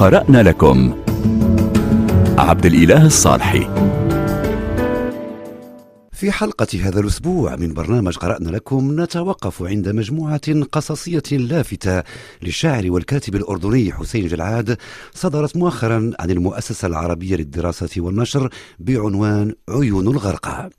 قرأنا لكم. عبد الإله الصالحي. في حلقة هذا الأسبوع من برنامج قرأنا لكم نتوقف عند مجموعة قصصية لافتة للشاعر والكاتب الأردني حسين جلعاد صدرت مؤخرا عن المؤسسة العربية للدراسة والنشر بعنوان عيون الغرقى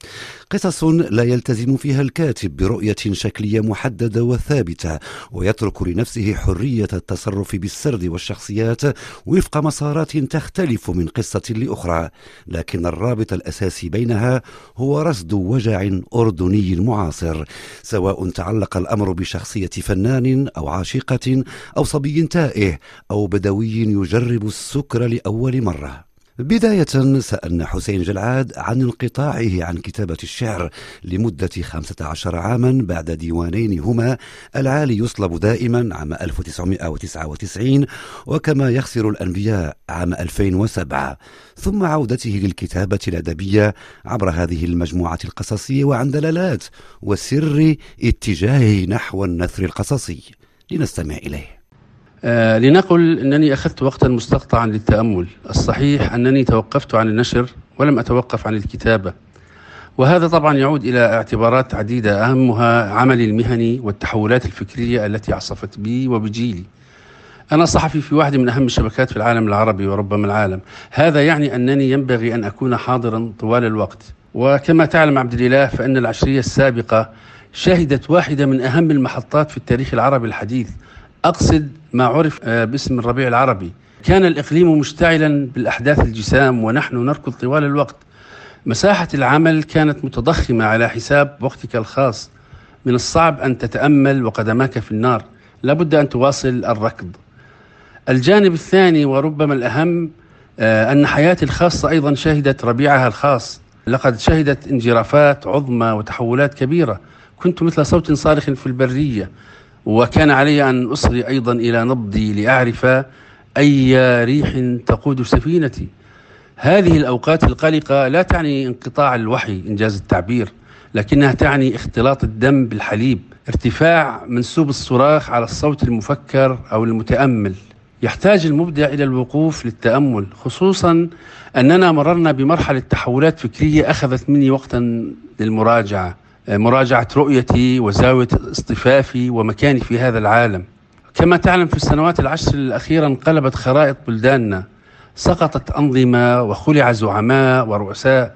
قصص لا يلتزم فيها الكاتب برؤية شكلية محددة وثابتة ويترك لنفسه حرية التصرف بالسرد والشخصيات وفق مسارات تختلف من قصة لأخرى لكن الرابط الأساسي بينها هو رصد وجع أردني معاصر سواء تعلق الأمر بشخصية فنان أو عاشقة أو صبي تائه أو بدوي يجرب السكر لأول مرة. بداية سألنا حسين جلعاد عن انقطاعه عن كتابة الشعر لمدة خمسة عشر عاما بعد ديوانين هما العالي يصلب دائما عام 1999 وكما يخسر الأنبياء عام 2007 ثم عودته للكتابة الأدبية عبر هذه المجموعة القصصية وعن دلالات وسر اتجاهه نحو النثر القصصي. لنستمع إليه. آه لنقل أنني أخذت وقتا مستقطعا للتأمل. الصحيح أنني توقفت عن النشر ولم أتوقف عن الكتابة. وهذا طبعا يعود إلى اعتبارات عديدة أهمها عملي المهني والتحولات الفكرية التي عصفت بي وبجيلي. أنا صحفي في واحدة من أهم الشبكات في العالم العربي وربما العالم. هذا يعني أنني ينبغي أن أكون حاضرا طوال الوقت. وكما تعلم عبد الإله فإن العشرية السابقة شهدت واحدة من أهم المحطات في التاريخ العربي الحديث. أقصد ما عرف آه، باسم الربيع العربي. كان الإقليم مشتعلا بالأحداث الجسام ونحن نركض طوال الوقت. مساحة العمل كانت متضخمة على حساب وقتك الخاص. من الصعب أن تتأمل وقدماك في النار. لابد أن تواصل الركض. الجانب الثاني وربما الأهم آه، أن حياتي الخاصة أيضا شهدت ربيعها الخاص. لقد شهدت انجرافات عظمى وتحولات كبيرة. كنت مثل صوت صارخ في البرية. وكان علي أن أصغي أيضا إلى نبضي لأعرف أي ريح تقود سفينتي. هذه الأوقات القلقة لا تعني انقطاع الوحي إنجاز التعبير لكنها تعني اختلاط الدم بالحليب ارتفاع منسوب الصراخ على الصوت المفكر أو المتأمل. يحتاج المبدع إلى الوقوف للتأمل خصوصا أننا مررنا بمرحلة تحولات فكرية أخذت مني وقتا للمراجعة. مراجعة رؤيتي وزاوية اصطفافي ومكاني في هذا العالم. كما تعلم في السنوات العشر الأخيرة انقلبت خرائط بلداننا سقطت أنظمة وخلع زعماء ورؤساء.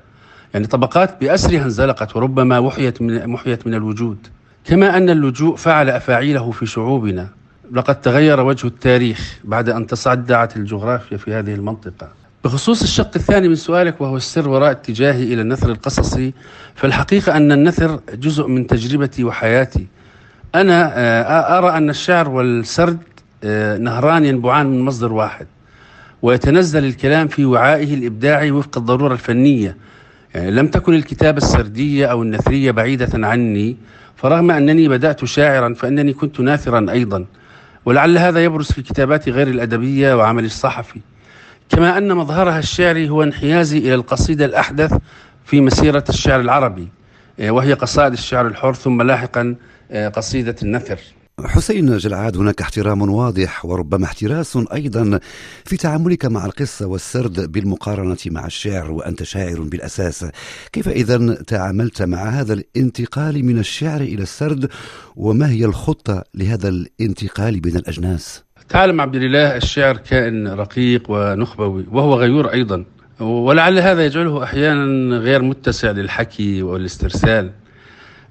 يعني طبقات بأسرها انزلقت وربما وحيت من, محيت من الوجود. كما أن اللجوء فعل أفاعيله في شعوبنا. لقد تغير وجه التاريخ بعد أن تصدعت الجغرافيا في هذه المنطقة. بخصوص الشق الثاني من سؤالك وهو السر وراء اتجاهي إلى النثر القصصي فالحقيقة أن النثر جزء من تجربتي وحياتي. أنا آه، أرى أن الشعر والسرد آه، نهران ينبعان من مصدر واحد ويتنزل الكلام في وعائه الإبداعي وفق الضرورة الفنية. يعني لم تكن الكتابة السردية أو النثرية بعيدة عني فرغم أنني بدأت شاعرا فإنني كنت ناثرا أيضا ولعل هذا يبرز في كتاباتي غير الأدبية وعملي الصحفي. كما أن مظهرها الشعري هو انحيازي إلى القصيدة الأحدث في مسيرة الشعر العربي آه، وهي قصائد الشعر الحر ثم لاحقا آه، قصيدة النثر. حسين جلعاد هناك احترام واضح وربما احتراس أيضا في تعاملك مع القصة والسرد بالمقارنة مع الشعر وأنت شاعر بالأساس. كيف اذا تعاملت مع هذا الانتقال من الشعر إلى السرد وما هي الخطة لهذا الانتقال بين الأجناس؟ تعلم عبد الإله الشعر كائن رقيق ونخبوي وهو غيور أيضا. ولعل هذا يجعله أحيانا غير متسع للحكي والاسترسال.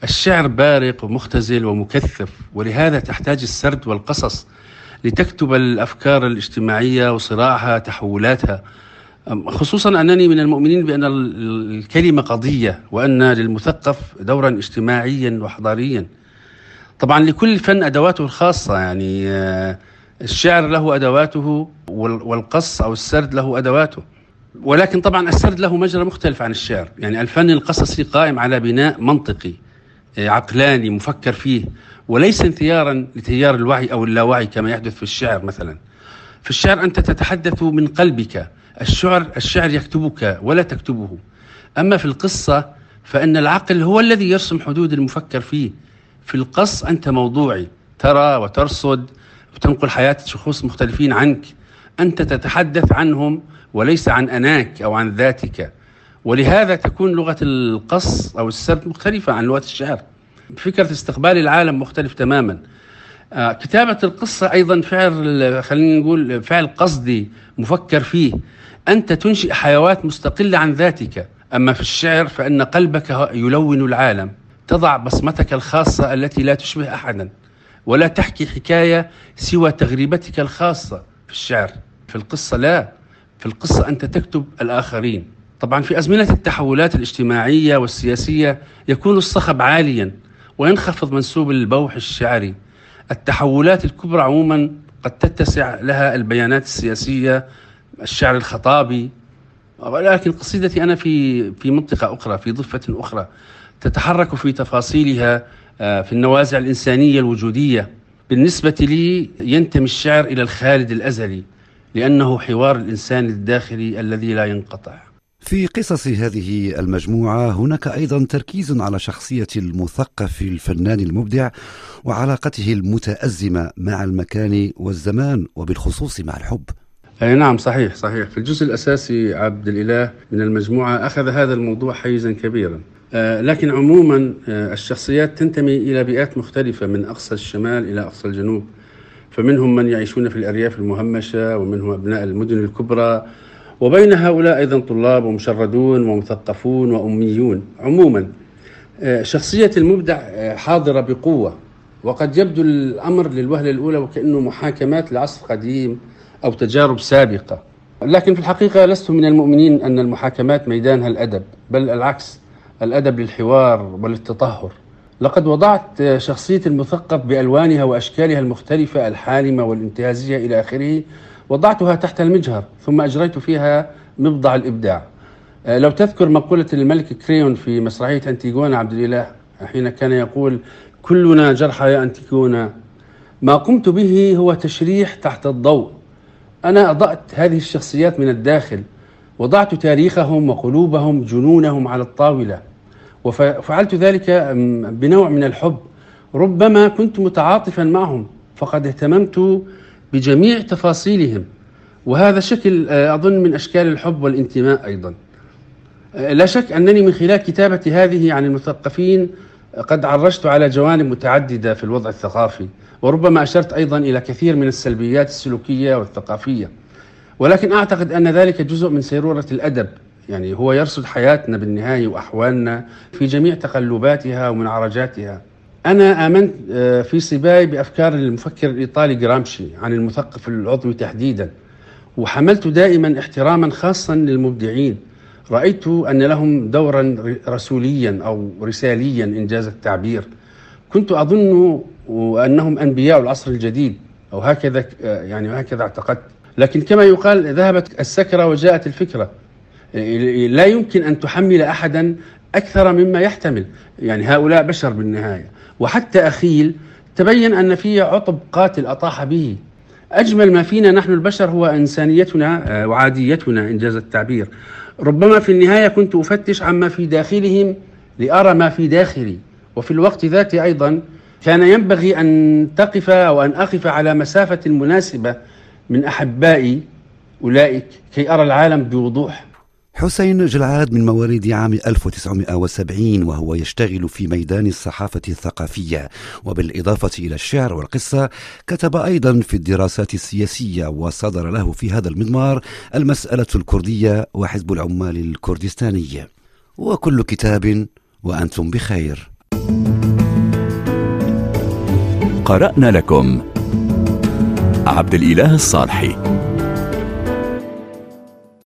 الشعر بارق ومختزل ومكثف ولهذا تحتاج السرد والقصص لتكتب الأفكار الاجتماعية وصراعها تحولاتها. خصوصا أنني من المؤمنين بأن الكلمة قضية وأن للمثقف دورا اجتماعيا وحضاريا. طبعا لكل فن أدواته الخاصة يعني آه، الشعر له أدواته والقص أو السرد له أدواته. ولكن طبعا السرد له مجرى مختلف عن الشعر. يعني الفن القصصي قائم على بناء منطقي آه، عقلاني مفكر فيه. وليس انثيارا لتيار الوعي أو اللاوعي كما يحدث في الشعر مثلا. في الشعر أنت تتحدث من قلبك. الشعر الشعر يكتبك ولا تكتبه. أما في القصة فإن العقل هو الذي يرسم حدود المفكر فيه. في القص أنت موضوعي ترى وترصد وتنقل حياة شخوص مختلفين عنك. أنت تتحدث عنهم وليس عن أناك أو عن ذاتك. ولهذا تكون لغة القص أو السرد مختلفة عن لغة الشعر. فكرة استقبال العالم مختلف تماما. آه، كتابة القصة أيضا فعل خلينا نقول فعل قصدي مفكر فيه. أنت تنشئ حيوات مستقلة عن ذاتك. أما في الشعر فإن قلبك يلون العالم. تضع بصمتك الخاصة التي لا تشبه أحدا. ولا تحكي حكاية سوى تغريبتك الخاصة في الشعر. في القصة لا. في القصة أنت تكتب الآخرين. طبعا في أزمنة التحولات الاجتماعية والسياسية يكون الصخب عاليا وينخفض منسوب البوح الشعري. التحولات الكبرى عموما قد تتسع لها البيانات السياسية الشعر الخطابي. ولكن قصيدتي أنا في في منطقة أخرى في ضفة أخرى. تتحرك في تفاصيلها في النوازع الإنسانية الوجودية. بالنسبة لي ينتمي الشعر إلى الخالد الأزلي لأنه حوار الإنسان الداخلي الذي لا ينقطع. في قصص هذه المجموعة هناك أيضا تركيز على شخصية المثقف الفنان المبدع وعلاقته المتأزمة مع المكان والزمان وبالخصوص مع الحب. أي نعم صحيح صحيح. في الجزء الأساسي عبد الإله من المجموعة أخذ هذا الموضوع حيزا كبيرا. آه، لكن عموما آه، الشخصيات تنتمي إلى بيئات مختلفة من أقصى الشمال إلى أقصى الجنوب. فمنهم من يعيشون في الأرياف المهمشة ومنهم أبناء المدن الكبرى. وبين هؤلاء أيضا طلاب ومشردون ومثقفون وأميون. عموما آه، شخصية المبدع حاضرة بقوة. وقد يبدو الأمر للوهلة الأولى وكأنه محاكمات لعصر قديم أو تجارب سابقة. لكن في الحقيقة لست من المؤمنين أن المحاكمات ميدانها الأدب بل العكس. الأدب للحوار وللتطهر. لقد وضعت شخصية المثقف بألوانها وأشكالها المختلفة الحالمة والانتهازية إلى آخره. وضعتها تحت المجهر ثم أجريت فيها مبضع الإبداع. لو تذكر مقولة الملك كريون في مسرحية أنتيغونا عبد الإله حين كان يقول كلنا جرحى يا أنتيغونا. ما قمت به هو تشريح تحت الضوء. أنا أضأت هذه الشخصيات من الداخل. وضعت تاريخهم وقلوبهم جنونهم على الطاولة وفعلت ذلك بنوع من الحب. ربما كنت متعاطفا معهم فقد اهتممت بجميع تفاصيلهم. وهذا شكل آه، أظن من أشكال الحب والانتماء أيضا. آه، لا شك أنني من خلال كتابتي هذه عن المثقفين قد عرجت على جوانب متعددة في الوضع الثقافي وربما أشرت أيضا إلى كثير من السلبيات السلوكية والثقافية. ولكن أعتقد أن ذلك جزء من سيرورة الأدب. يعني هو يرصد حياتنا بالنهاية وأحوالنا في جميع تقلباتها ومنعرجاتها أنا آمنت آه، في صباي بأفكار المفكر الإيطالي جرامشي عن المثقف العضوي تحديدا وحملت دائما احتراما خاصا للمبدعين. رأيت أن لهم دورا رسوليا أو رساليا إنجاز التعبير. كنت أظن وأنهم أنبياء العصر الجديد أو هكذا يعني هكذا اعتقدت. لكن كما يقال ذهبت السكرة وجاءت الفكرة. لا يمكن أن تحمل أحدا أكثر مما يحتمل. يعني هؤلاء بشر بالنهاية. وحتى أخيل تبين أن فيه عطب قاتل أطاح به. أجمل ما فينا نحن البشر هو إنسانيتنا آه، وعاديتنا إنجاز التعبير. ربما في النهاية كنت أفتش عما في داخلهم لأرى ما في داخلي. وفي الوقت ذاته أيضا كان ينبغي أن تقف أو أن أقف على مسافة مناسبة من أحبائي أولئك كي أرى العالم بوضوح. حسين جلعاد من مواليد عام 1970 وهو يشتغل في ميدان الصحافة الثقافية. وبالإضافة إلى الشعر والقصة كتب أيضا في الدراسات السياسية وصدر له في هذا المضمار المسألة الكردية وحزب العمال الكردستاني. وكل كتاب وأنتم بخير. قرأنا لكم عبد الإله الصالحي.